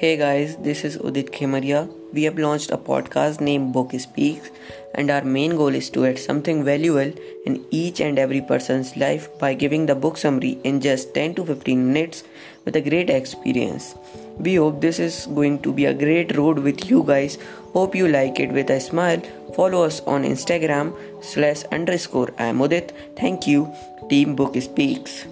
Hey guys, this is Udit Khemaria. We have launched a podcast named Book Speaks, and our main goal is to add something valuable in each and every person's life by giving the book summary in just 10 to 15 minutes with a great experience. We hope this is going to be a great road with you guys. Hope you like it with a smile. Follow us on Instagram slash underscore I am Udit. Thank you. Team Book Speaks.